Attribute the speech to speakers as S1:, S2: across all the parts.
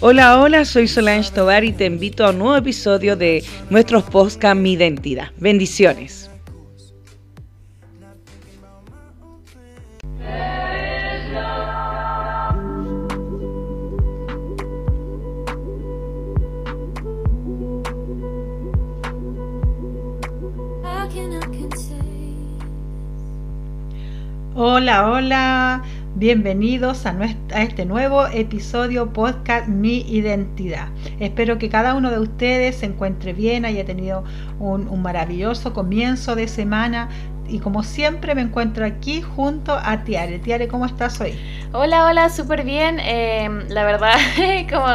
S1: Hola, hola, soy Solange Tobar y te invito a un nuevo episodio de nuestros podcast Mi Identidad. Bendiciones.
S2: Bienvenidos a, este nuevo episodio podcast Mi Identidad. Espero que cada uno de ustedes se encuentre bien, haya tenido un, maravilloso comienzo de semana y como siempre me encuentro aquí junto a Tiare. Tiare, ¿cómo estás hoy?
S3: Hola, hola, súper bien. Eh, la verdad, como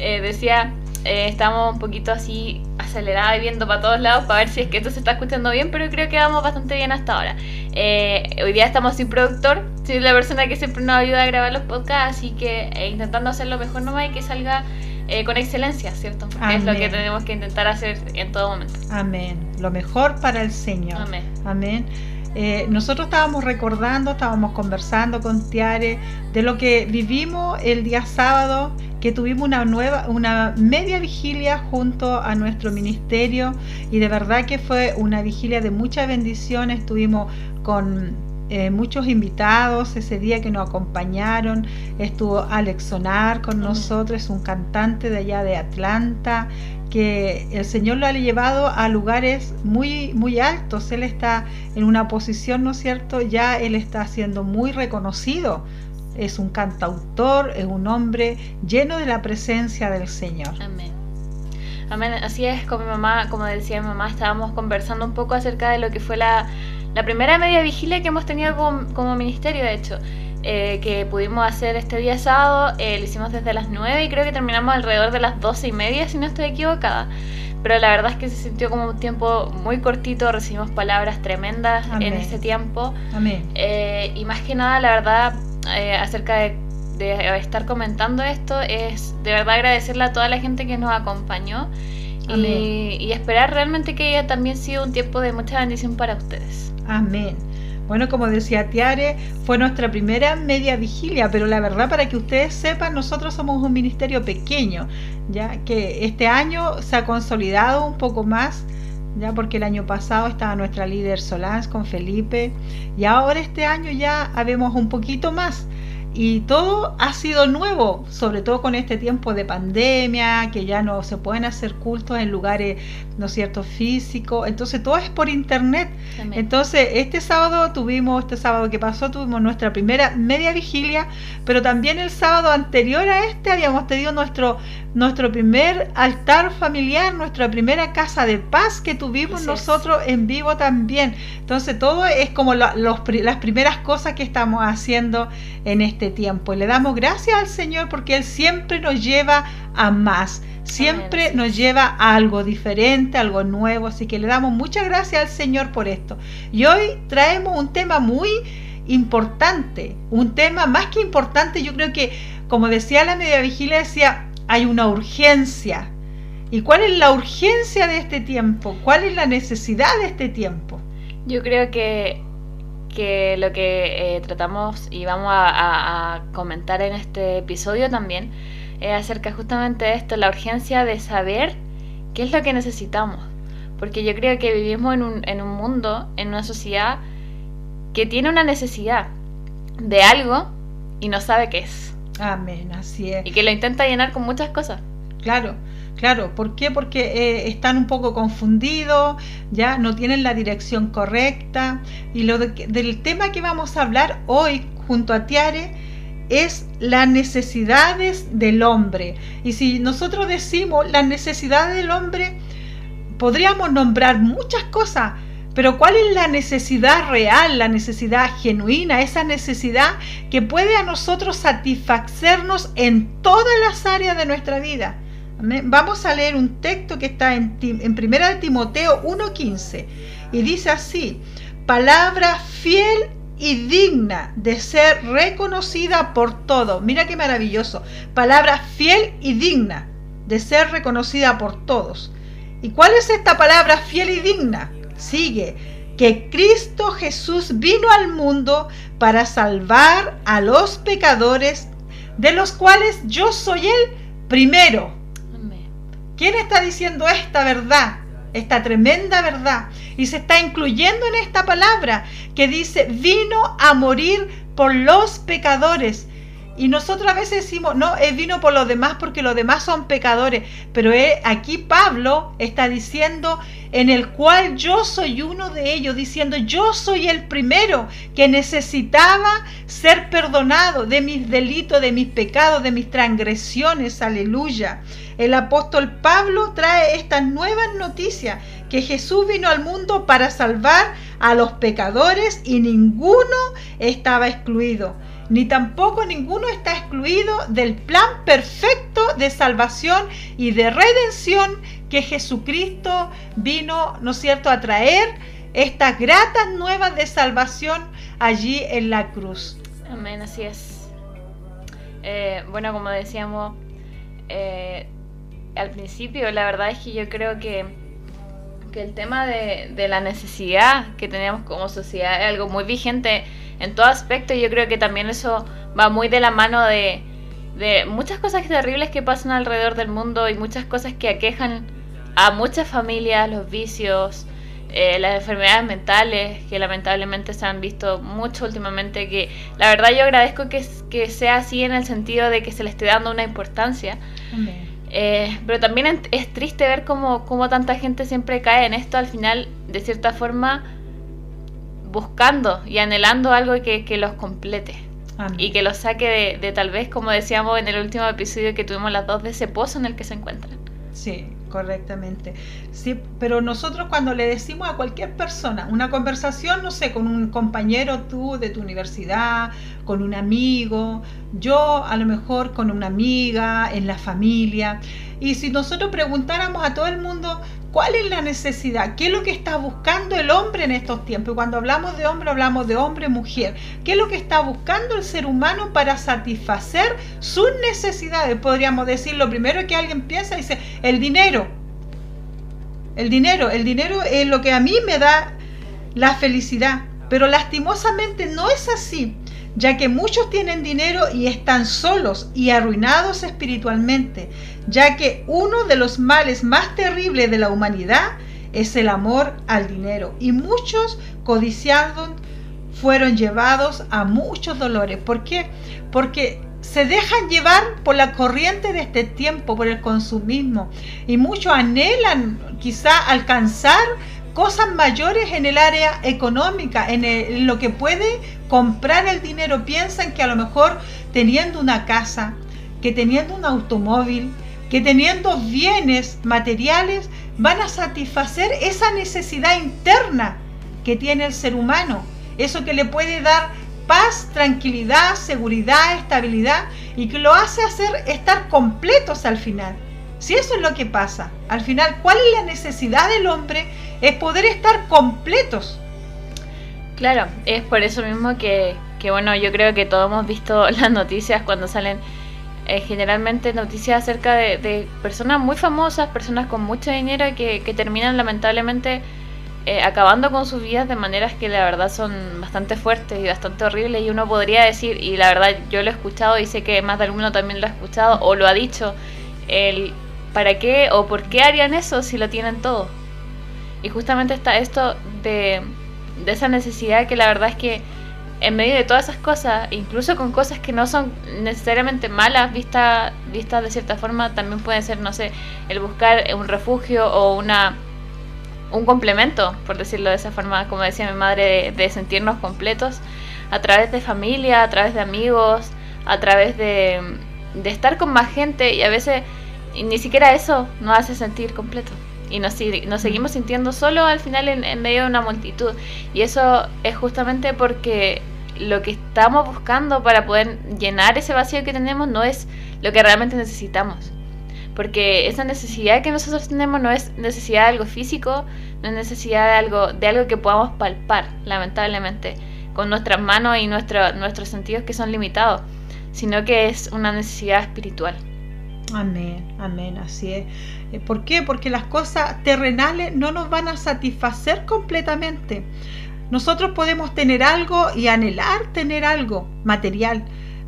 S3: eh, decía, eh, estamos un poquito así acelerada y viendo para todos lados para ver si es que esto se está escuchando bien, pero creo que vamos bastante bien hasta ahora. Eh, hoy día estamos sin productor, soy la persona que siempre nos ayuda a grabar los podcasts, así que eh, intentando hacer lo mejor nomás y que salga con excelencia, ¿cierto? Porque es lo que tenemos que intentar hacer en todo momento.
S2: Amén. Lo mejor para el Señor. Amén. Amén. nosotros estábamos recordando, estábamos conversando con Tiare de lo que vivimos el día sábado que tuvimos una nueva, una media vigilia junto a nuestro ministerio y de verdad que fue una vigilia de muchas bendiciones. Estuvimos con eh, muchos invitados ese día que nos acompañaron. Estuvo Alex Sonar con nosotros, un cantante de allá de Atlanta, que el Señor lo ha llevado a lugares muy, muy altos. Él está en una posición, ¿no es cierto? Ya él está siendo muy reconocido es un cantautor, es un hombre lleno de la presencia del Señor.
S3: Amén. Amén. Así es, con mi mamá, como decía mi mamá, estábamos conversando un poco acerca de lo que fue la, primera media vigilia que hemos tenido como, ministerio, de hecho. Eh, que pudimos hacer este día sábado, eh, lo hicimos desde las 9 y creo que terminamos alrededor de las 12 y media, si no estoy equivocada. Pero la verdad es que se sintió como un tiempo muy cortito, recibimos palabras tremendas en ese tiempo. Amén. Eh, y más que nada, la verdad, eh, acerca de, estar comentando esto es de verdad agradecerle a toda la gente que nos acompañó y, esperar realmente que haya también sido un tiempo de mucha bendición para ustedes.
S2: Amén. Bueno, como decía Tiare, fue nuestra primera media vigilia, pero la verdad para que ustedes sepan, nosotros somos un ministerio pequeño, ya que este año se ha consolidado un poco más, ya porque el año pasado estaba nuestra líder Solange con Felipe y ahora este año ya habemos un poquito más y todo ha sido nuevo, sobre todo con este tiempo de pandemia, que ya no se pueden hacer cultos en lugares, ¿no es cierto?, físicos. Entonces todo es por internet. Entonces este sábado tuvimos, este sábado que pasó, tuvimos nuestra primera media vigilia, pero también el sábado anterior a este habíamos tenido nuestro, nuestro primer altar familiar, nuestra primera casa de paz que tuvimos nosotros en vivo también. Entonces todo es como las primeras cosas que estamos haciendo en este tiempo. Y le damos gracias al Señor porque Él siempre nos lleva a más, siempre nos lleva a algo diferente, algo nuevo. Así que le damos muchas gracias al Señor por esto. Y hoy traemos un tema muy importante, un tema más que importante, yo creo que, como decía la media vigilia, decía, hay una urgencia. ¿Y cuál es la urgencia de este tiempo? ¿Cuál es la necesidad de este tiempo?
S3: Yo creo que que lo que eh, tratamos y vamos a, comentar en este episodio también es acerca justamente de esto, la urgencia de saber qué es lo que necesitamos. Porque yo creo que vivimos en un, en un mundo, en una sociedad que tiene una necesidad de algo y no sabe qué es.
S2: Amén, así es.
S3: Y que lo intenta llenar con muchas cosas.
S2: Claro, Claro, ¿por qué? Porque eh, están un poco confundidos, ya no tienen la dirección correcta. Y lo del tema que vamos a hablar hoy junto a Tiare es las necesidades del hombre. Y si nosotros decimos las necesidades del hombre, podríamos nombrar muchas cosas, pero ¿cuál es la necesidad real, la necesidad genuina, esa necesidad que puede a nosotros satisfacernos en todas las áreas de nuestra vida? Vamos a leer un texto que está en, en Primera de Timoteo 1.15 y dice así, palabra fiel y digna de ser reconocida por todo. Mira qué maravilloso. Palabra fiel y digna de ser reconocida por todos. ¿Y cuál es esta palabra fiel y digna? Sigue, que Cristo Jesús vino al mundo para salvar a los pecadores, de los cuales yo soy el primero. ¿Quién está diciendo esta verdad? Esta tremenda verdad. Y se está incluyendo en esta palabra que dice, vino a morir por los pecadores y nosotros a veces decimos, no, Él vino por los demás porque los demás son pecadores. Pero aquí Pablo está diciendo, en el cual yo soy uno de ellos, diciendo, yo soy el primero que necesitaba ser perdonado de mis delitos, de mis pecados, de mis transgresiones. Aleluya. El apóstol Pablo trae estas nuevas noticias, que Jesús vino al mundo para salvar a los pecadores y ninguno estaba excluido ni tampoco ninguno está excluido del plan perfecto de salvación y de redención que Jesucristo vino, ¿no es cierto?, a traer estas gratas nuevas de salvación allí en la cruz.
S3: Amén, así es. Eh, bueno, como decíamos eh, al principio, la verdad es que yo creo que, que el tema de, de la necesidad que tenemos como sociedad es algo muy vigente en todo aspecto. Y yo creo que también eso va muy de la mano de, de muchas cosas terribles que pasan alrededor del mundo y muchas cosas que aquejan a muchas familias, los vicios, eh, las enfermedades mentales que lamentablemente se han visto mucho últimamente, que la verdad yo agradezco que, que sea así en el sentido de que se le esté dando una importancia. Eh, pero también es triste ver cómo, cómo tanta gente siempre cae en esto al final, de cierta forma, buscando y anhelando algo que, que los complete. Y que los saque de, tal vez, como decíamos en el último episodio que tuvimos las dos, de ese pozo en el que se encuentran.
S2: Sí, correctamente. Sí, pero nosotros cuando le decimos a cualquier persona, una conversación, no sé, con un compañero tú de tu universidad, con un amigo, yo a lo mejor con una amiga, en la familia, y si nosotros preguntáramos a todo el mundo, ¿Cuál es la necesidad? ¿Qué es lo que está buscando el hombre en estos tiempos? Y cuando hablamos de hombre, hablamos de hombre, mujer. ¿Qué es lo que está buscando el ser humano para satisfacer sus necesidades? Podríamos decir, lo primero que alguien piensa, dice, el dinero. El dinero, el dinero es lo que a mí me da la felicidad. Pero lastimosamente no es así ya que muchos tienen dinero y están solos y arruinados espiritualmente, ya que uno de los males más terribles de la humanidad es el amor al dinero, y muchos codiciados fueron llevados a muchos dolores. ¿Por qué? Porque se dejan llevar por la corriente de este tiempo, por el consumismo, y muchos anhelan quizá alcanzar cosas mayores en el área económica, en, lo que puede comprar el dinero. Piensan que a lo mejor teniendo una casa, que teniendo un automóvil, que teniendo bienes materiales, van a satisfacer esa necesidad interna que tiene el ser humano. Eso que le puede dar paz, tranquilidad, seguridad, estabilidad y que lo hace hacer estar completos al final. Si eso es lo que pasa, al final, ¿cuál es la necesidad del hombre? Es poder estar completos.
S3: Claro, es por eso mismo que, que bueno, yo creo que todos hemos visto las noticias cuando salen eh, generalmente noticias acerca de, personas muy famosas, personas con mucho dinero que, terminan lamentablemente eh, acabando con sus vidas de maneras que la verdad son bastante fuertes y bastante horribles y uno podría decir, y la verdad yo lo he escuchado y sé que más de alguno también lo ha escuchado o lo ha dicho, el ¿para qué o por qué harían eso si lo tienen todo? Y justamente está esto de, esa necesidad que la verdad es que en medio de todas esas cosas, incluso con cosas que no son necesariamente malas vistas vista de cierta forma, también puede ser, no sé, el buscar un refugio o una un complemento, por decirlo de esa forma, como decía mi madre, de, sentirnos completos a través de familia, a través de amigos, a través de, de estar con más gente y a veces ni siquiera eso nos hace sentir completo. Y nos, nos seguimos sintiendo solo al final en, medio de una multitud. Y eso es justamente porque lo que estamos buscando para poder llenar ese vacío que tenemos no es lo que realmente necesitamos. Porque esa necesidad que nosotros tenemos no es necesidad de algo físico, no es necesidad de algo, de algo que podamos palpar, lamentablemente, con nuestras manos y nuestros sentidos que son limitados, sino que es una necesidad espiritual.
S2: Amén, amén, así es. Eh, ¿Por qué? Porque las cosas terrenales no nos van a satisfacer completamente. Nosotros podemos tener algo y anhelar tener algo material,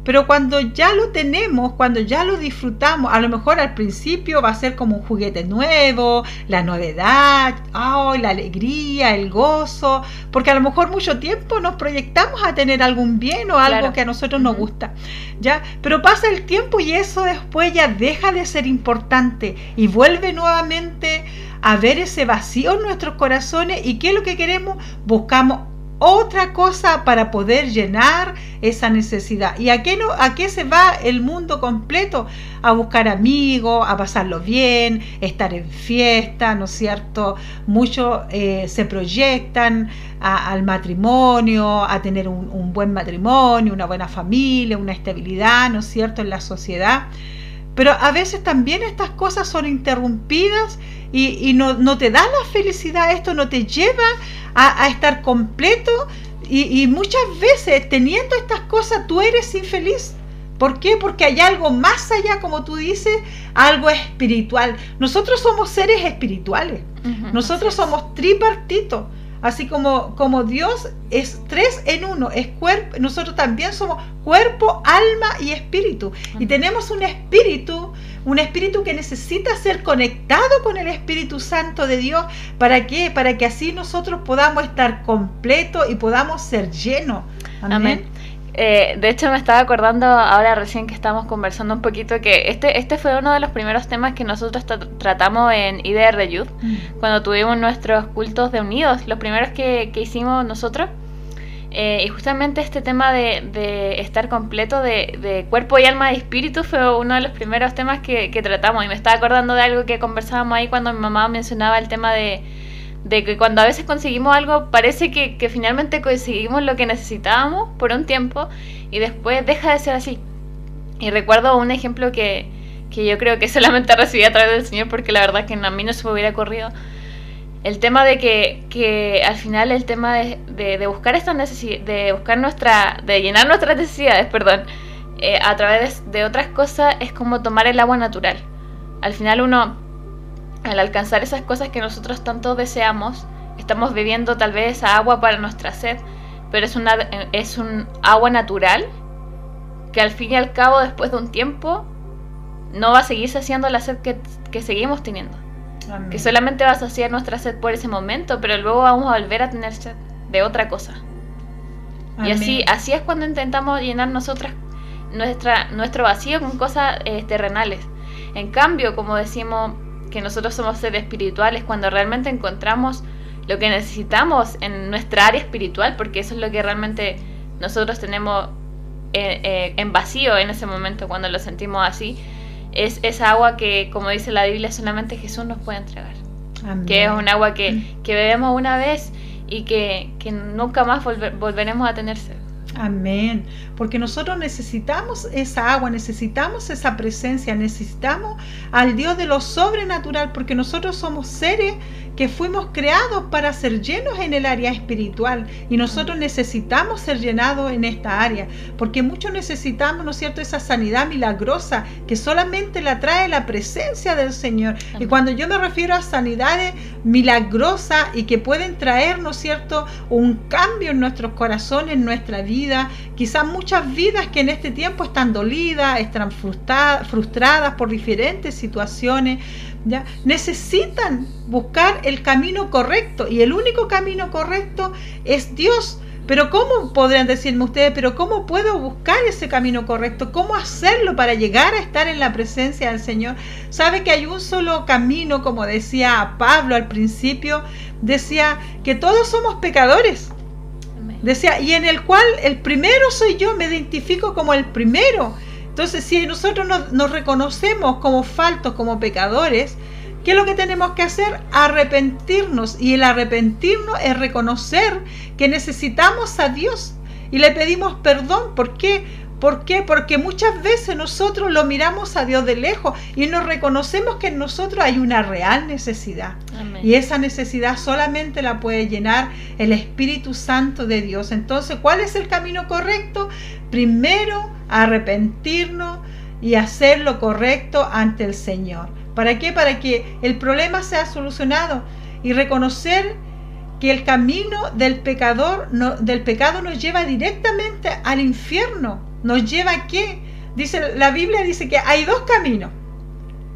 S2: pero cuando ya lo tenemos, cuando ya lo disfrutamos, a lo mejor al principio va a ser como un juguete nuevo, la novedad, oh, la alegría, el gozo, porque a lo mejor mucho tiempo nos proyectamos a tener algún bien o algo que a nosotros nos gusta, ¿ya? Pero pasa el tiempo y eso después ya deja de ser importante y vuelve nuevamente a ver ese vacío en nuestros corazones y qué es lo que queremos, buscamos otra cosa para poder llenar esa necesidad. ¿Y a qué, se va el mundo completo? A buscar amigos, a pasarlo bien, estar en fiesta, ¿no es cierto? Muchos eh, se proyectan al matrimonio, a tener un, un buen matrimonio, una buena familia, una estabilidad, ¿no es cierto?, en la sociedad. Pero a veces también estas cosas son interrumpidas y, no, te da la felicidad, esto no te lleva a, estar completo y, muchas veces teniendo estas cosas tú eres infeliz. ¿Por qué? Porque hay algo más allá, como tú dices, algo espiritual. Nosotros somos seres espirituales. Nosotros somos tripartitos. Así como, como Dios es tres en uno, es cuerpo, nosotros también somos cuerpo, alma y espíritu. Y tenemos un espíritu, un espíritu que necesita ser conectado con el Espíritu Santo de Dios. ¿Para qué? Para que así nosotros podamos estar completos y podamos ser llenos.
S3: Amén. Eh, de hecho, me estaba acordando ahora recién que estábamos conversando un poquito que este, este fue uno de los primeros temas que nosotros tratamos en IDR Youth, mm. cuando tuvimos nuestros cultos de unidos, los primeros que, hicimos nosotros. Eh, y justamente este tema de, estar completo de, cuerpo y alma y espíritu fue uno de los primeros temas que, que tratamos. Y me estaba acordando de algo que conversábamos ahí cuando mi mamá mencionaba el tema de de que cuando a veces conseguimos algo parece que, finalmente conseguimos lo que necesitábamos por un tiempo y después deja de ser así. Y recuerdo un ejemplo que, yo creo que solamente recibí a través del Señor porque la verdad que a mí no se me hubiera ocurrido. El tema de que, al final el tema de, buscar esta necesidad, de buscar nuestra, de llenar nuestras necesidades, perdón, eh, a través de otras cosas es como tomar el agua natural. Al final uno al alcanzar esas cosas que nosotros tanto deseamos, estamos bebiendo tal vez esa agua para nuestra sed, pero es, una, es un agua natural que al fin y al cabo, después de un tiempo, no va a seguir saciando la sed que, seguimos teniendo. Que solamente va a saciar nuestra sed por ese momento, pero luego vamos a volver a tener sed de otra cosa. Y así, así es cuando intentamos llenar nosotras nuestra, nuestro vacío con cosas eh, terrenales. En cambio, como decimos, que nosotros somos seres espirituales cuando realmente encontramos lo que necesitamos en nuestra área espiritual, porque eso es lo que realmente nosotros tenemos eh, eh, en vacío en ese momento cuando lo sentimos así, es esa agua que, como dice la Biblia, solamente Jesús nos puede entregar. Que es un agua que, que bebemos una vez y que, que nunca más volveremos a tenerse.
S2: Amén. Porque nosotros necesitamos esa agua, necesitamos esa presencia, necesitamos al Dios de lo sobrenatural, porque nosotros somos seres que fuimos creados para ser llenos en el área espiritual y nosotros necesitamos ser llenados en esta área, porque muchos necesitamos, ¿no es cierto?, esa sanidad milagrosa que solamente la trae la presencia del Señor. Y cuando yo me refiero a sanidades milagrosas y que pueden traer, ¿no es cierto?, un cambio en nuestros corazones, en nuestra vida, quizás muchas vidas que en este tiempo están dolidas, están frustradas por diferentes situaciones, ¿ya? necesitan buscar el camino correcto y el único camino correcto es Dios. Pero ¿cómo podrían decirme ustedes, pero cómo puedo buscar ese camino correcto? ¿Cómo hacerlo para llegar a estar en la presencia del Señor? ¿Sabe que hay un solo camino, como decía Pablo al principio? Decía que todos somos pecadores. Decía, y en el cual el primero soy yo, me identifico como el primero. Entonces, si nosotros nos, reconocemos como faltos, como pecadores, ¿qué es lo que tenemos que hacer? Arrepentirnos. Y el arrepentirnos es reconocer que necesitamos a Dios y le pedimos perdón. ¿Por qué? ¿Por qué? Porque muchas veces nosotros lo miramos a Dios de lejos y nos reconocemos que en nosotros hay una real necesidad. Y esa necesidad solamente la puede llenar el Espíritu Santo de Dios. Entonces, ¿cuál es el camino correcto? Primero, arrepentirnos y hacer lo correcto ante el Señor. ¿Para qué? Para que el problema sea solucionado y reconocer que el camino del pecador del pecado nos lleva directamente al infierno nos lleva a qué? Dice, la Biblia dice que hay dos caminos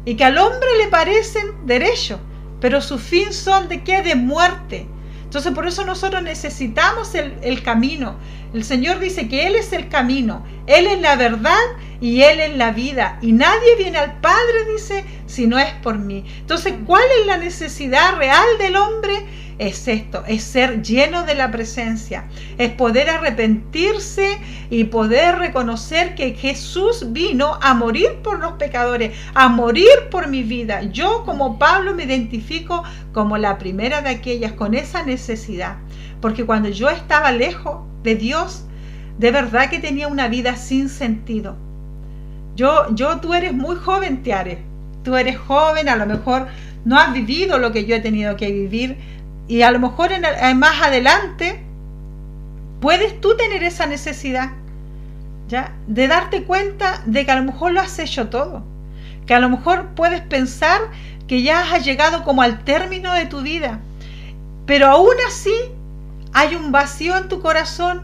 S2: y que al hombre le parecen derechos, pero su fin son de qué? De muerte. Entonces por eso nosotros necesitamos el, el, camino. El Señor dice que Él es el camino, Él es la verdad y Él es la vida. Y nadie viene al Padre, dice, si no es por mí. Entonces, ¿cuál es la necesidad real del hombre? Es esto, es ser lleno de la presencia, es poder arrepentirse y poder reconocer que Jesús vino a morir por los pecadores, a morir por mi vida. Yo como Pablo me identifico como la primera de aquellas con esa necesidad, porque cuando yo estaba lejos de Dios, de verdad que tenía una vida sin sentido. Yo, yo, tú eres muy joven, Tiare. Tú eres joven, a lo mejor no has vivido lo que yo he tenido que vivir, y a lo mejor en, más adelante puedes tú tener esa necesidad, ¿ya? De darte cuenta de que a lo mejor lo has hecho todo. Que a lo mejor puedes pensar que ya has llegado como al término de tu vida. Pero aún así hay un vacío en tu corazón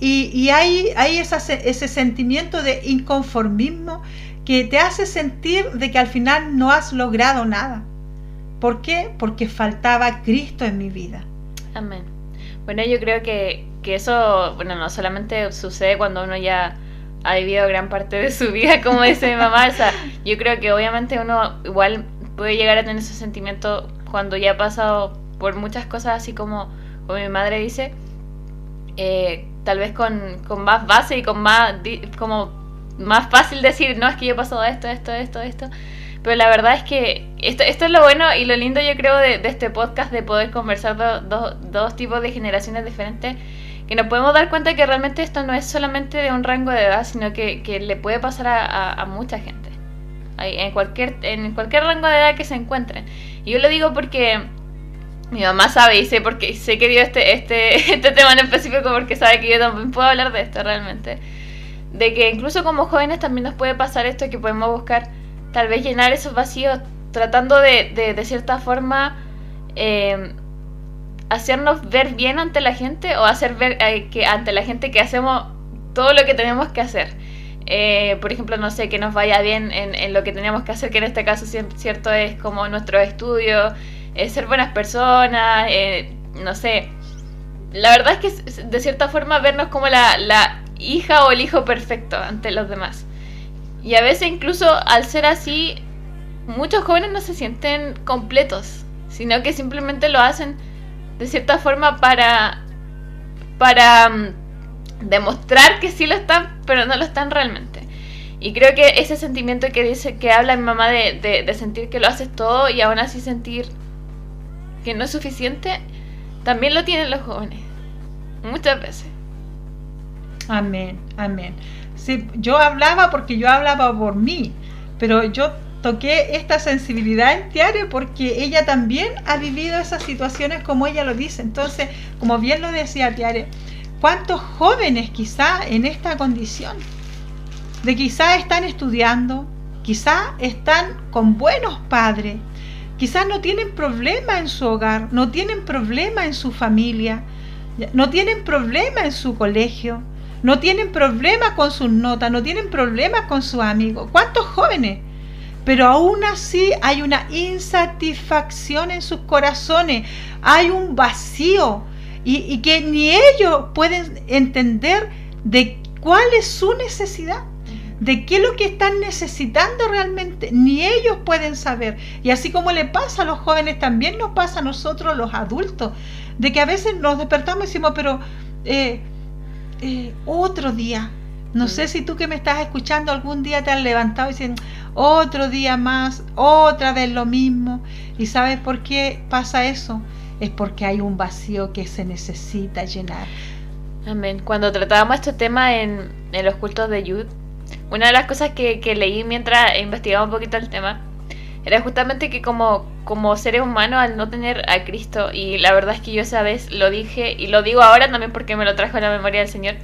S2: y, hay, hay ese sentimiento de inconformismo que te hace sentir de que al final no has logrado nada. ¿Por qué? Porque faltaba Cristo en mi vida.
S3: Amén. Bueno, yo creo que, que eso, bueno, no solamente sucede cuando uno ya ha vivido gran parte de su vida, como dice mi mamá, o sea, yo creo que obviamente uno igual puede llegar a tener ese sentimiento cuando ya ha pasado por muchas cosas, así como, como mi madre dice, eh, tal vez con, con, más base y con más, como más fácil decir, no, es que yo he pasado esto, esto, esto, esto, pero la verdad es que esto, es lo bueno y lo lindo yo creo de, este podcast, de poder conversar dos tipos de generaciones diferentes, que nos podemos dar cuenta que realmente esto no es solamente de un rango de edad, sino que, que le puede pasar a, a, mucha gente, en cualquier, en cualquier rango de edad que se encuentren. Y yo lo digo porque mi mamá sabe y sé, porque, sé que dio este, este, este tema en específico porque sabe que yo también puedo hablar de esto realmente. De que incluso como jóvenes también nos puede pasar esto que podemos buscar tal vez llenar esos vacíos tratando de, de, cierta forma em, hacernos ver bien ante la gente o hacer ver eh, que ante la gente que hacemos todo lo que tenemos que hacer. Eh, por ejemplo, no sé, que nos vaya bien en, en, lo que tenemos que hacer, que en este caso cierto es como nuestro estudio, eh, ser buenas personas, no sé. La verdad es que de cierta forma vernos como la, la hija o el hijo perfecto ante los demás. Y a veces incluso al ser así, muchos jóvenes no se sienten completos, sino que simplemente lo hacen de cierta forma para para mm, demostrar que sí lo están, pero no lo están realmente. Y creo que ese sentimiento que dice que habla mi mamá de, de sentir que lo haces todo y aún así sentir que no es suficiente, también lo tienen los jóvenes. Muchas veces.
S2: Amén, amén yo hablaba porque yo hablaba por mí, pero yo toqué esta sensibilidad en Tiare porque ella también ha vivido esas situaciones como ella lo dice. Entonces, como bien lo decía Tiare, ¿cuántos jóvenes quizá en esta condición? De quizá están estudiando, quizá están con buenos padres, quizás no tienen problema en su hogar, no tienen problema en su familia, no tienen problema en su colegio, no tienen problemas con sus notas, no tienen problemas con sus amigos. ¿Cuántos jóvenes? Pero aún así hay una insatisfacción en sus corazones, hay un vacío y, que ni ellos pueden entender de cuál es su necesidad de qué es lo que están necesitando realmente, ni ellos pueden saber. Y así como le pasa a los jóvenes, también nos pasa a nosotros los adultos, de que a veces nos despertamos y decimos, pero eh, eh, otro día. No mm. sé si tú que me estás escuchando algún día te has levantado y diciendo, otro día más, otra vez lo mismo. ¿Y sabes por qué pasa eso? Es porque hay un vacío que se necesita llenar.
S3: Amén. Cuando tratábamos este tema en, los cultos de Yud, una de las cosas que, que leí mientras investigaba un poquito el tema era justamente que como, como seres humanos al no tener a Cristo, y la verdad es que yo esa vez lo dije y lo digo ahora también porque me lo trajo en la memoria del Señor,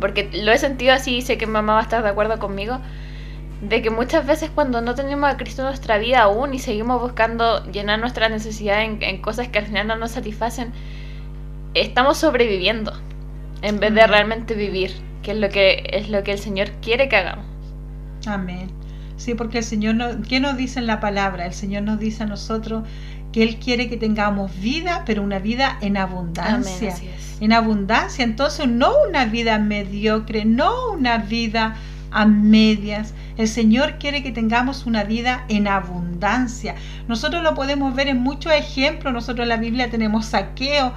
S3: porque lo he sentido así y sé que mamá va a estar de acuerdo conmigo, de que muchas veces cuando no tenemos a Cristo en nuestra vida aún y seguimos buscando llenar nuestra necesidad en, en cosas que al final no nos satisfacen, estamos sobreviviendo en vez de realmente vivir que es lo que es lo que el Señor quiere que hagamos.
S2: Amén. Sí, porque el Señor, no, ¿qué nos dice en la palabra? El Señor nos dice a nosotros que Él quiere que tengamos vida, pero una vida en abundancia. en abundancia, entonces no una vida mediocre, no una vida a medias. El Señor quiere que tengamos una vida en abundancia. Nosotros lo podemos ver en muchos ejemplos. Nosotros en la Biblia tenemos saqueo.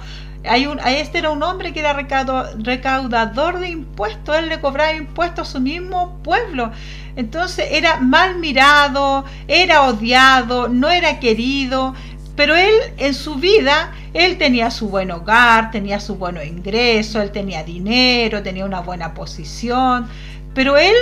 S2: Hay un, este era un hombre que era recaudador de impuestos. Él le cobraba impuestos a su mismo pueblo. Entonces era mal mirado, era odiado, no era querido. Pero él en su vida, él tenía su buen hogar, tenía su buen ingreso, él tenía dinero, tenía una buena posición. Pero él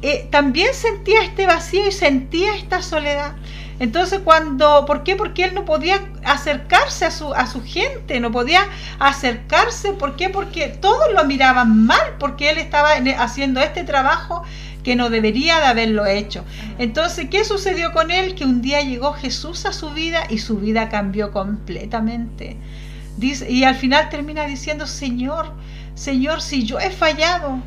S2: eh, también sentía este vacío y sentía esta soledad. Entonces cuando, ¿por qué? Porque él no podía acercarse a su, a su gente, no podía acercarse, ¿por qué? Porque todos lo miraban mal, porque él estaba haciendo este trabajo que no debería de haberlo hecho. Entonces, ¿qué sucedió con él? Que un día llegó Jesús a su vida y su vida cambió completamente. Dice, y al final termina diciendo, Señor, Señor, si yo he fallado,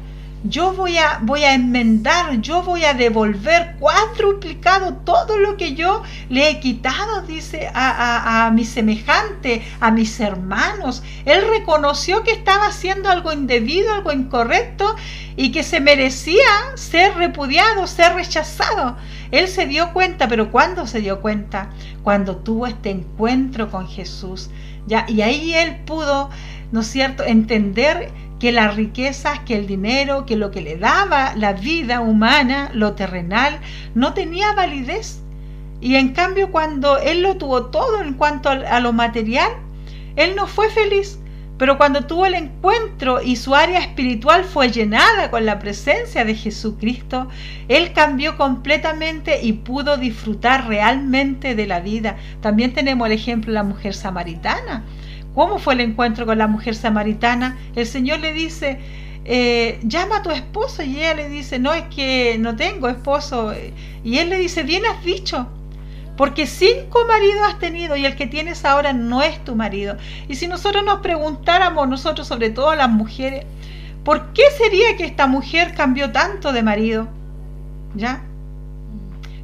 S2: yo voy a, voy a enmendar, yo voy a devolver cuadruplicado todo lo que yo le he quitado, dice, a, a, mi semejante, a mis hermanos. Él reconoció que estaba haciendo algo indebido, algo incorrecto y que se merecía ser repudiado, ser rechazado. Él se dio cuenta, pero ¿cuándo se dio cuenta? Cuando tuvo este encuentro con Jesús. Ya, y ahí él pudo, ¿no es cierto?, entender que las riquezas, que el dinero, que lo que le daba la vida humana, lo terrenal, no tenía validez. Y en cambio cuando él lo tuvo todo en cuanto a lo material, él no fue feliz. Pero cuando tuvo el encuentro y su área espiritual fue llenada con la presencia de Jesucristo, él cambió completamente y pudo disfrutar realmente de la vida. También tenemos el ejemplo de la mujer samaritana ¿Cómo fue el encuentro con la mujer samaritana? El Señor le dice, eh, llama a tu esposo y ella le dice, no, es que no tengo esposo. Y él le dice, bien has dicho, porque cinco maridos has tenido y el que tienes ahora no es tu marido. Y si nosotros nos preguntáramos, nosotros sobre todo las mujeres, ¿por qué sería que esta mujer cambió tanto de marido? ¿Ya?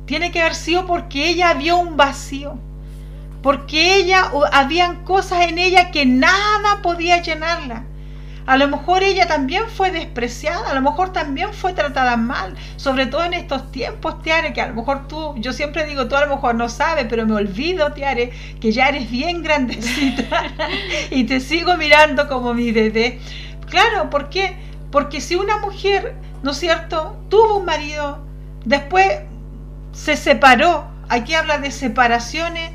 S2: Tiene que haber sido porque ella vio un vacío porque ella, habían cosas en ella que nada podía llenarla. A lo mejor ella también fue despreciada, a lo mejor también fue tratada mal, sobre todo en estos tiempos, Tiare, que a lo mejor tú, yo siempre digo, tú a lo mejor no sabes, pero me olvido, Tiare, que ya eres bien grandecita y te sigo mirando como mi bebé. Claro, ¿por qué? Porque si una mujer, ¿no es cierto?, tuvo un marido, después se separó, aquí habla de separaciones,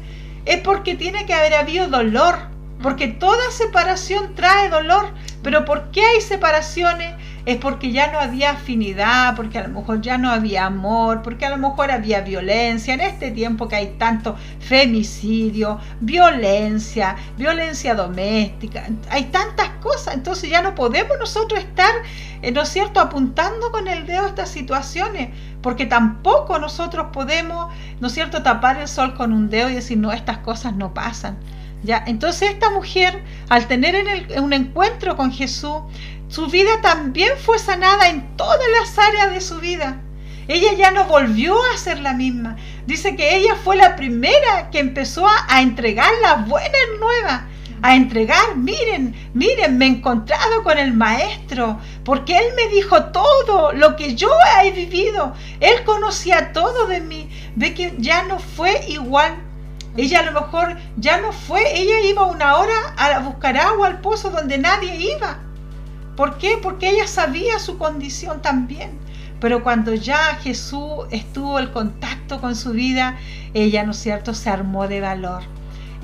S2: es porque tiene que haber habido dolor, porque toda separación trae dolor, pero ¿por qué hay separaciones? Es porque ya no había afinidad, porque a lo mejor ya no había amor, porque a lo mejor había violencia. En este tiempo que hay tanto femicidio, violencia, violencia doméstica, hay tantas cosas, entonces ya no podemos nosotros estar, eh, ¿no es cierto?, apuntando con el dedo estas situaciones, porque tampoco nosotros podemos, ¿no es cierto?, tapar el sol con un dedo y decir, no, estas cosas no pasan. ¿Ya? Entonces esta mujer, al tener en un encuentro con Jesús, su vida también fue sanada en todas las áreas de su vida. Ella ya no volvió a ser la misma. Dice que ella fue la primera que empezó a, a entregar las buenas nuevas a entregar, miren, miren, me he encontrado con el maestro, porque él me dijo todo lo que yo he vivido, él conocía todo de mí, ve que ya no fue igual. Ella a lo mejor ya no fue, ella iba una hora a buscar agua al pozo donde nadie iba. ¿Por qué? Porque ella sabía su condición también. Pero cuando ya Jesús estuvo el contacto con su vida, ella, ¿no es cierto?, se armó de valor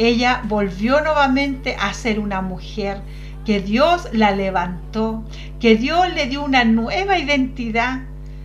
S2: ella volvió nuevamente a ser una mujer, que Dios la levantó, que Dios le dio una nueva identidad.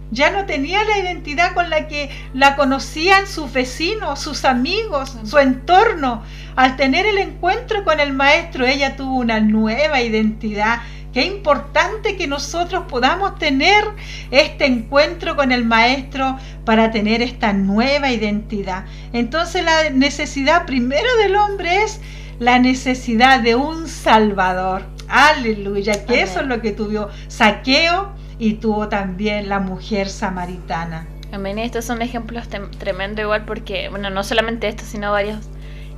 S2: Ya no tenía la identidad con la que la conocían sus vecinos, sus amigos, su entorno. Al tener el encuentro con el maestro, ella tuvo una nueva identidad Qué importante que nosotros podamos tener este encuentro con el Maestro para tener esta nueva identidad. Entonces la necesidad primero del hombre es la necesidad de un Salvador. Aleluya, que eso es lo que tuvo Saqueo y tuvo también la mujer samaritana.
S3: Amén, estos son ejemplos tremendos igual porque, bueno, no solamente estos, sino varios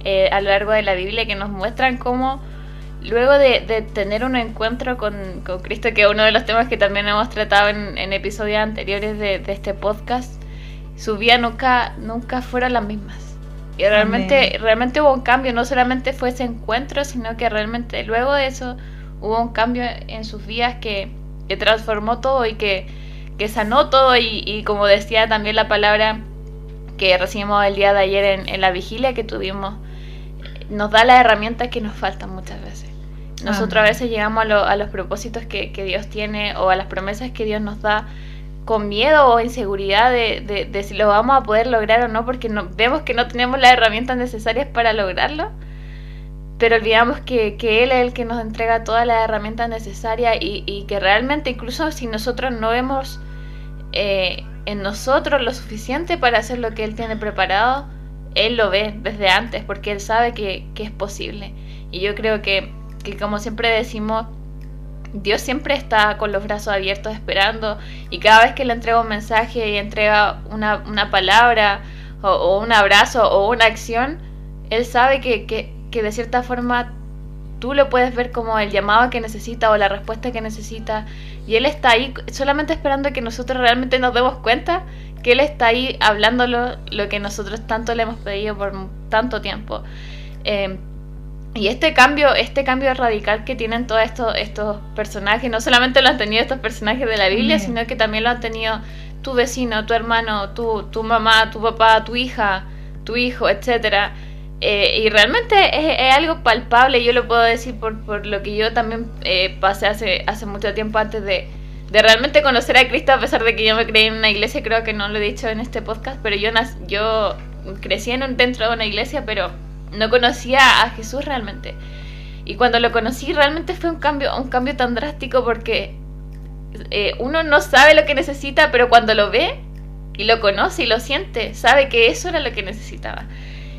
S3: eh, a lo largo de la Biblia que nos muestran cómo luego de, tener un encuentro con, Cristo, que es uno de los temas que también hemos tratado en, episodios anteriores de, este podcast, su vida nunca, nunca fueron las mismas. Y realmente, realmente hubo un cambio, no solamente fue ese encuentro, sino que realmente luego de eso hubo un cambio en sus vidas que, transformó todo y que, sanó todo y, como decía también la palabra que recibimos el día de ayer en, en la vigilia que tuvimos, nos da las herramientas que nos faltan muchas veces. Nosotros a veces llegamos a, los propósitos que, Dios tiene o a las promesas que Dios nos da con miedo o inseguridad de, si lo vamos a poder lograr o no, porque no, vemos que no tenemos las herramientas necesarias para lograrlo, pero olvidamos que, Él es el que nos entrega todas las herramientas necesarias y, que realmente incluso si nosotros no vemos eh, en nosotros lo suficiente para hacer lo que Él tiene preparado, Él lo ve desde antes, porque Él sabe que, que es posible. Y yo creo que que como siempre decimos, Dios siempre está con los brazos abiertos esperando y cada vez que le entrega un mensaje y entrega una, palabra o, un abrazo o una acción, Él sabe que, que, de cierta forma tú lo puedes ver como el llamado que necesita o la respuesta que necesita y Él está ahí solamente esperando que nosotros realmente nos demos cuenta que Él está ahí hablándolo lo que nosotros tanto le hemos pedido por tanto tiempo. Eh, y este cambio, este cambio radical que tienen todos estos, estos personajes, no solamente lo han tenido estos personajes de la Biblia, sino que también lo han tenido tu vecino, tu hermano, tu, tu mamá, tu papá, tu hija, tu hijo, etcétera. Eh, y realmente es, algo palpable, yo lo puedo decir por, por lo que yo también eh, pasé hace, hace mucho tiempo antes de, de realmente conocer a Cristo, a pesar de que yo me creí en una iglesia, creo que no lo he dicho en este podcast, pero yo, yo crecí en un, dentro de una iglesia, pero no conocía a Jesús realmente. Y cuando lo conocí realmente fue un cambio, un cambio tan drástico porque eh, uno no sabe lo que necesita, pero cuando lo ve y lo conoce y lo siente, sabe que eso era lo que necesitaba.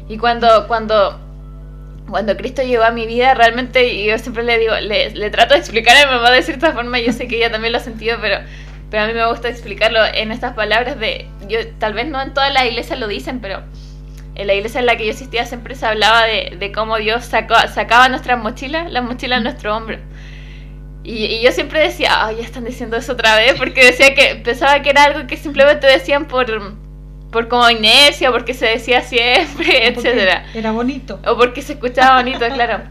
S3: Y cuando, cuando, cuando Cristo llegó a mi vida, realmente yo siempre le digo, le, trato de explicar a mi mamá de cierta forma, yo sé que ella también lo ha sentido, pero, pero a mí me gusta explicarlo en estas palabras de, yo tal vez no en todas las iglesias lo dicen, pero en la iglesia en la que yo asistía siempre se hablaba de, cómo Dios sacaba nuestras mochilas, las mochilas de nuestro hombro. Y, yo siempre decía, ay, ya están diciendo eso otra vez, porque decía que pensaba que era algo que simplemente decían por, por como inercia, porque se decía siempre, etcétera.
S2: Era bonito.
S3: O porque se escuchaba bonito, claro.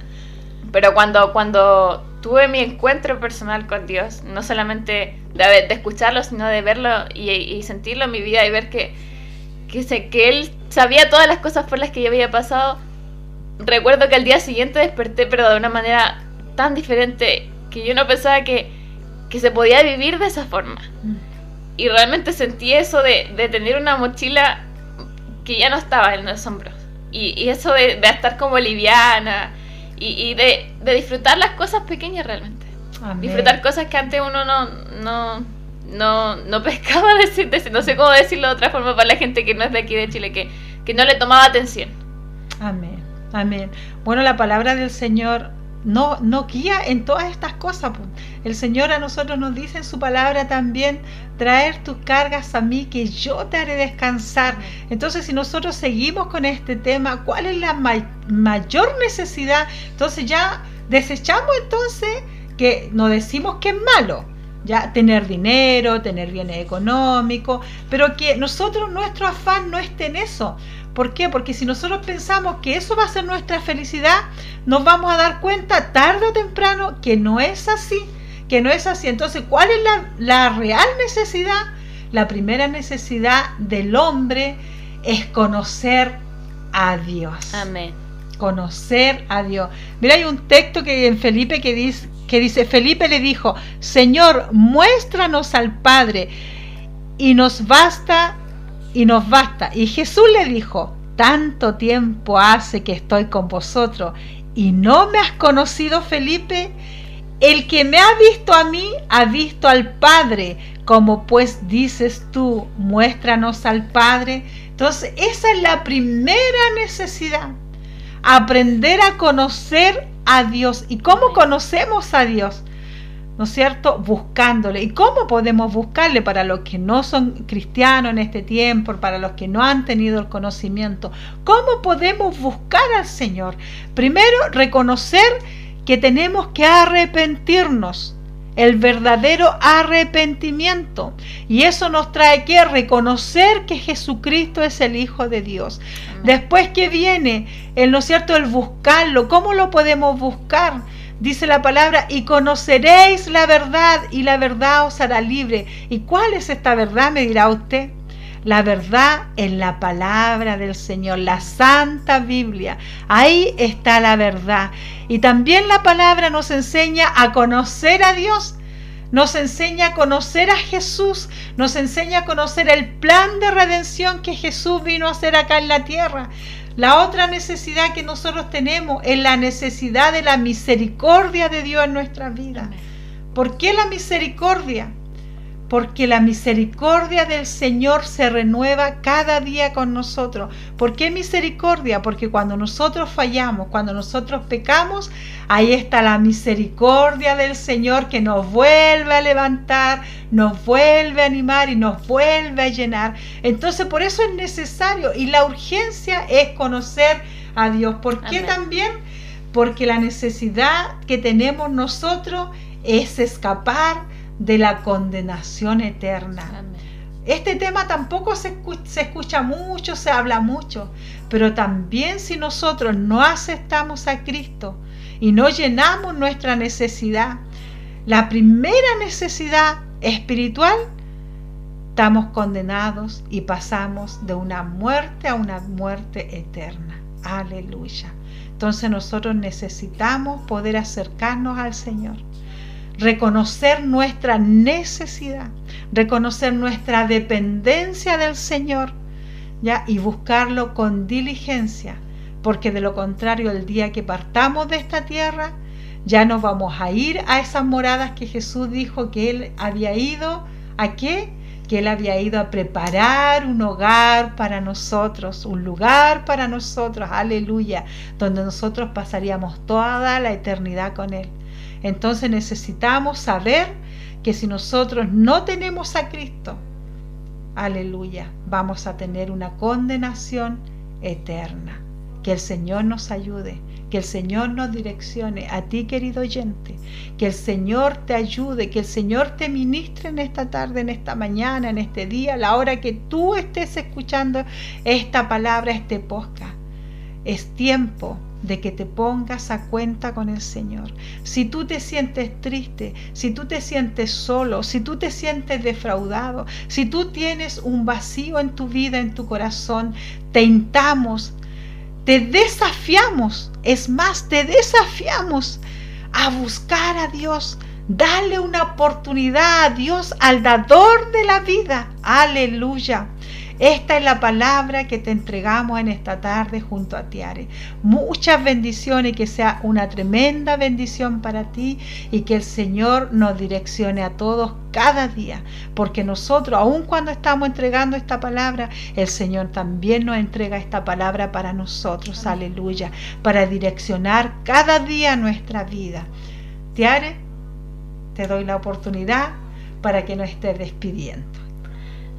S3: Pero cuando, cuando tuve mi encuentro personal con Dios, no solamente de, de escucharlo, sino de verlo y, y sentirlo en mi vida y ver que que, sé, que él sabía todas las cosas por las que yo había pasado. Recuerdo que al día siguiente desperté, pero de una manera tan diferente que yo no pensaba que, que se podía vivir de esa forma. Y realmente sentí eso de, de tener una mochila que ya no estaba en los hombros. Y, y eso de, de, estar como liviana y, y de, de, disfrutar las cosas pequeñas realmente. Disfrutar cosas que antes uno no, no, no, no pescaba decir, no sé cómo decirlo de otra forma para la gente que no es de aquí de Chile, que, que no le tomaba atención.
S2: Amén, amén. Bueno, la palabra del Señor no, no guía en todas estas cosas. El Señor a nosotros nos dice en su palabra también, traer tus cargas a mí que yo te haré descansar. Entonces, si nosotros seguimos con este tema, ¿cuál es la mayor necesidad? Entonces ya desechamos entonces que nos decimos que es malo ya tener dinero, tener bienes económicos, pero que nosotros nuestro afán no esté en eso. ¿Por qué? Porque si nosotros pensamos que eso va a ser nuestra felicidad, nos vamos a dar cuenta tarde o temprano que no es así, que no es así. Entonces, ¿cuál es la, la real necesidad? La primera necesidad del hombre es conocer a Dios.
S3: Amén.
S2: Conocer a Dios. Mira, hay un texto que en Felipe que dice, que dice, Felipe le dijo, Señor, muéstranos al Padre y nos basta y nos basta. Y Jesús le dijo, tanto tiempo hace que estoy con vosotros y no me has conocido, Felipe. El que me ha visto a mí ha visto al Padre. Como pues dices tú, muéstranos al Padre. Entonces, esa es la primera necesidad. Aprender a conocer a Dios. ¿Y cómo conocemos a Dios? ¿no es cierto? Buscándole. ¿Y cómo podemos buscarle para los que no son cristianos en este tiempo, para los que no han tenido el conocimiento? ¿Cómo podemos buscar al Señor? Primero, reconocer que tenemos que arrepentirnos. El verdadero arrepentimiento. Y eso nos trae que reconocer que Jesucristo es el Hijo de Dios. Después que viene, el, ¿no cierto?, el buscarlo. ¿Cómo lo podemos buscar? Dice la palabra, y conoceréis la verdad y la verdad os hará libre. ¿Y cuál es esta verdad? Me dirá usted. La verdad en la palabra del Señor, la Santa Biblia. Ahí está la verdad. Y también la palabra nos enseña a conocer a Dios. Nos enseña a conocer a Jesús. Nos enseña a conocer el plan de redención que Jesús vino a hacer acá en la tierra. La otra necesidad que nosotros tenemos es la necesidad de la misericordia de Dios en nuestra vida. ¿Por qué la misericordia? Porque la misericordia del Señor se renueva cada día con nosotros. ¿Por qué misericordia? Porque cuando nosotros fallamos, cuando nosotros pecamos, ahí está la misericordia del Señor que nos vuelve a levantar, nos vuelve a animar y nos vuelve a llenar. Entonces por eso es necesario y la urgencia es conocer a Dios. ¿Por qué también? Porque la necesidad que tenemos nosotros es escapar de la condenación eterna. Este tema tampoco se se escucha mucho, se habla mucho, pero también si nosotros no aceptamos a Cristo y no llenamos nuestra necesidad, la primera necesidad espiritual, estamos condenados y pasamos de una muerte a una muerte eterna. Aleluya. Entonces nosotros necesitamos poder acercarnos al Señor, reconocer nuestra necesidad, reconocer nuestra dependencia del Señor, ¿ya? y buscarlo con diligencia, porque de lo contrario el día que partamos de esta tierra, ya no vamos a ir a esas moradas que Jesús dijo que Él había ido. ¿A qué? Que Él había ido a preparar un hogar para nosotros, un lugar para nosotros, aleluya, donde nosotros pasaríamos toda la eternidad con Él. Entonces necesitamos saber que si nosotros no tenemos a Cristo, aleluya, vamos a tener una condenación eterna. Que el Señor nos ayude que el Señor nos direccione a ti, querido oyente. Que el Señor te ayude, que el Señor te ministre en esta tarde, en esta mañana, en este día, la hora que tú estés escuchando esta palabra, este podcast. Es tiempo de que te pongas a cuenta con el Señor. Si tú te sientes triste, si tú te sientes solo, si tú te sientes defraudado, si tú tienes un vacío en tu vida, en tu corazón, te intamos te desafiamos, es más, te desafiamos a buscar a Dios. Dale una oportunidad a Dios, al dador de la vida. Aleluya. Esta es la palabra que te entregamos en esta tarde junto a Tiare. Muchas bendiciones, que sea una tremenda bendición para ti y que el Señor nos direccione a todos cada día, porque nosotros, aun cuando estamos entregando esta palabra, el Señor también nos entrega esta palabra para nosotros, aleluya, para direccionar cada día nuestra vida. Tiare, te doy la oportunidad para que nos estés despidiendo.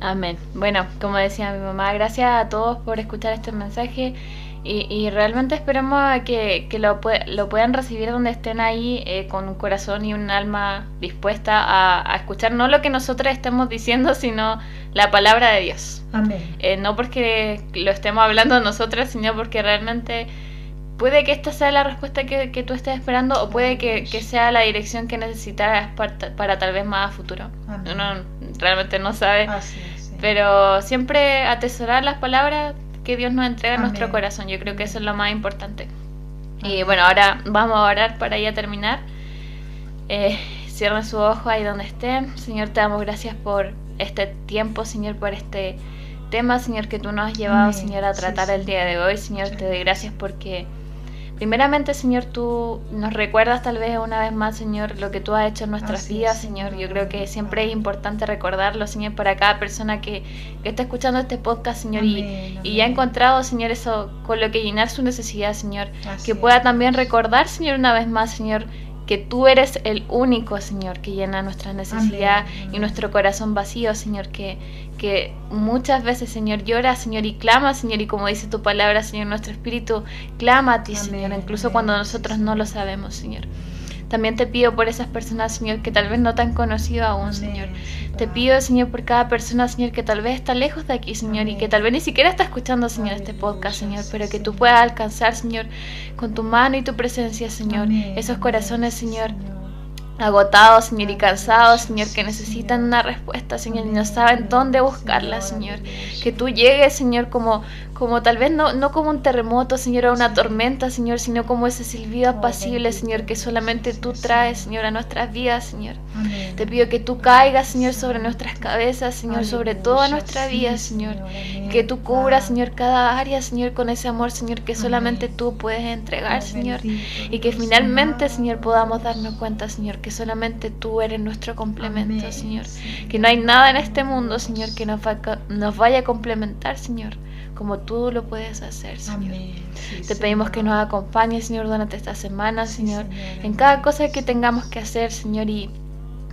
S3: Amén. Bueno, como decía mi mamá, gracias a todos por escuchar este mensaje y, realmente esperamos que, que lo, lo, puedan recibir donde estén ahí eh, con un corazón y un alma dispuesta a, escuchar no lo que nosotros estemos diciendo, sino la palabra de Dios.
S2: Amén.
S3: Eh, no porque lo estemos hablando nosotras, sino porque realmente puede que esta sea la respuesta que, que tú estés esperando o puede que, que sea la dirección que necesitas para, para, tal vez más a futuro. Uno realmente no sabe. Pero siempre atesorar las palabras que Dios nos entrega en nuestro corazón. Yo creo que eso es lo más importante. Y bueno, ahora vamos a orar para ya terminar. Eh, cierren su ojo ahí donde estén. Señor, te damos gracias por este tiempo, Señor, por este tema, Señor, que tú nos has llevado, Señor, a tratar el día de hoy. Señor, te doy gracias porque primeramente, Señor, tú nos recuerdas tal vez una vez más, Señor, lo que tú has hecho en nuestras vidas, Señor. Yo creo que siempre es importante recordarlo, Señor, para cada persona que, está escuchando este podcast, Señor, y, y, ya ha encontrado, Señor, eso con lo que llenar su necesidad, Señor. que pueda también recordar, Señor, una vez más, Señor, que tú eres el único, Señor, que llena nuestra necesidad y nuestro corazón vacío, Señor, que, que muchas veces, Señor, llora, Señor, y clama, Señor, y como dice tu palabra, Señor, nuestro espíritu clama a ti, Señor, incluso cuando nosotros no lo sabemos, Señor. También te pido por esas personas, Señor, que tal vez no te han conocido aún, Señor. Te pido, Señor, por cada persona, Señor, que tal vez está lejos de aquí, Señor, y que tal vez ni siquiera está escuchando, Señor, este podcast, Señor, pero que tú puedas alcanzar, Señor, con tu mano y tu presencia, Señor, esos corazones, Señor agotados, Señor, y cansados, Señor, que necesitan una respuesta, Señor, y no saben dónde buscarla, Señor. Que tú llegues, Señor, como, como tal vez no, no como un terremoto, Señor, o una tormenta, Señor, sino como ese silbido apacible, Señor, que solamente tú traes, Señor, a nuestras vidas, Señor. Te pido que tú caigas, Señor, sobre nuestras cabezas, Señor, sobre toda nuestra vida, Señor. Que tú cubras, Señor, cada área, Señor, con ese amor, Señor, que solamente tú puedes entregar, Señor. Y que finalmente, Señor, podamos darnos cuenta, Señor, que solamente tú eres nuestro complemento, Señor. Que no hay nada en este mundo, Señor, que nos, nos vaya a complementar, Señor, como tú lo puedes hacer, Señor. Te pedimos que nos acompañes, Señor, durante esta semana, Señor, en cada cosa que tengamos que hacer, Señor, y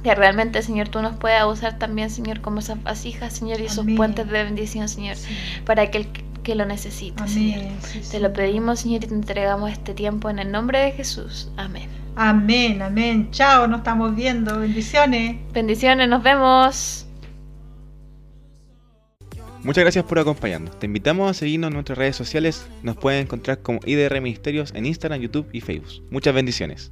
S3: que realmente, Señor, tú nos puedas usar también, Señor, como esas vasijas, Señor, y esos puentes de bendición, Señor, para aquel que lo necesite, Señor. Te lo pedimos, Señor, y te entregamos este tiempo en el nombre de Jesús. Amén.
S2: Amén, amén. Chao, nos estamos viendo. Bendiciones.
S3: Bendiciones, nos vemos.
S4: Muchas gracias por acompañarnos. Te invitamos a seguirnos en nuestras redes sociales. Nos pueden encontrar como IDR Ministerios en Instagram, YouTube y Facebook. Muchas bendiciones.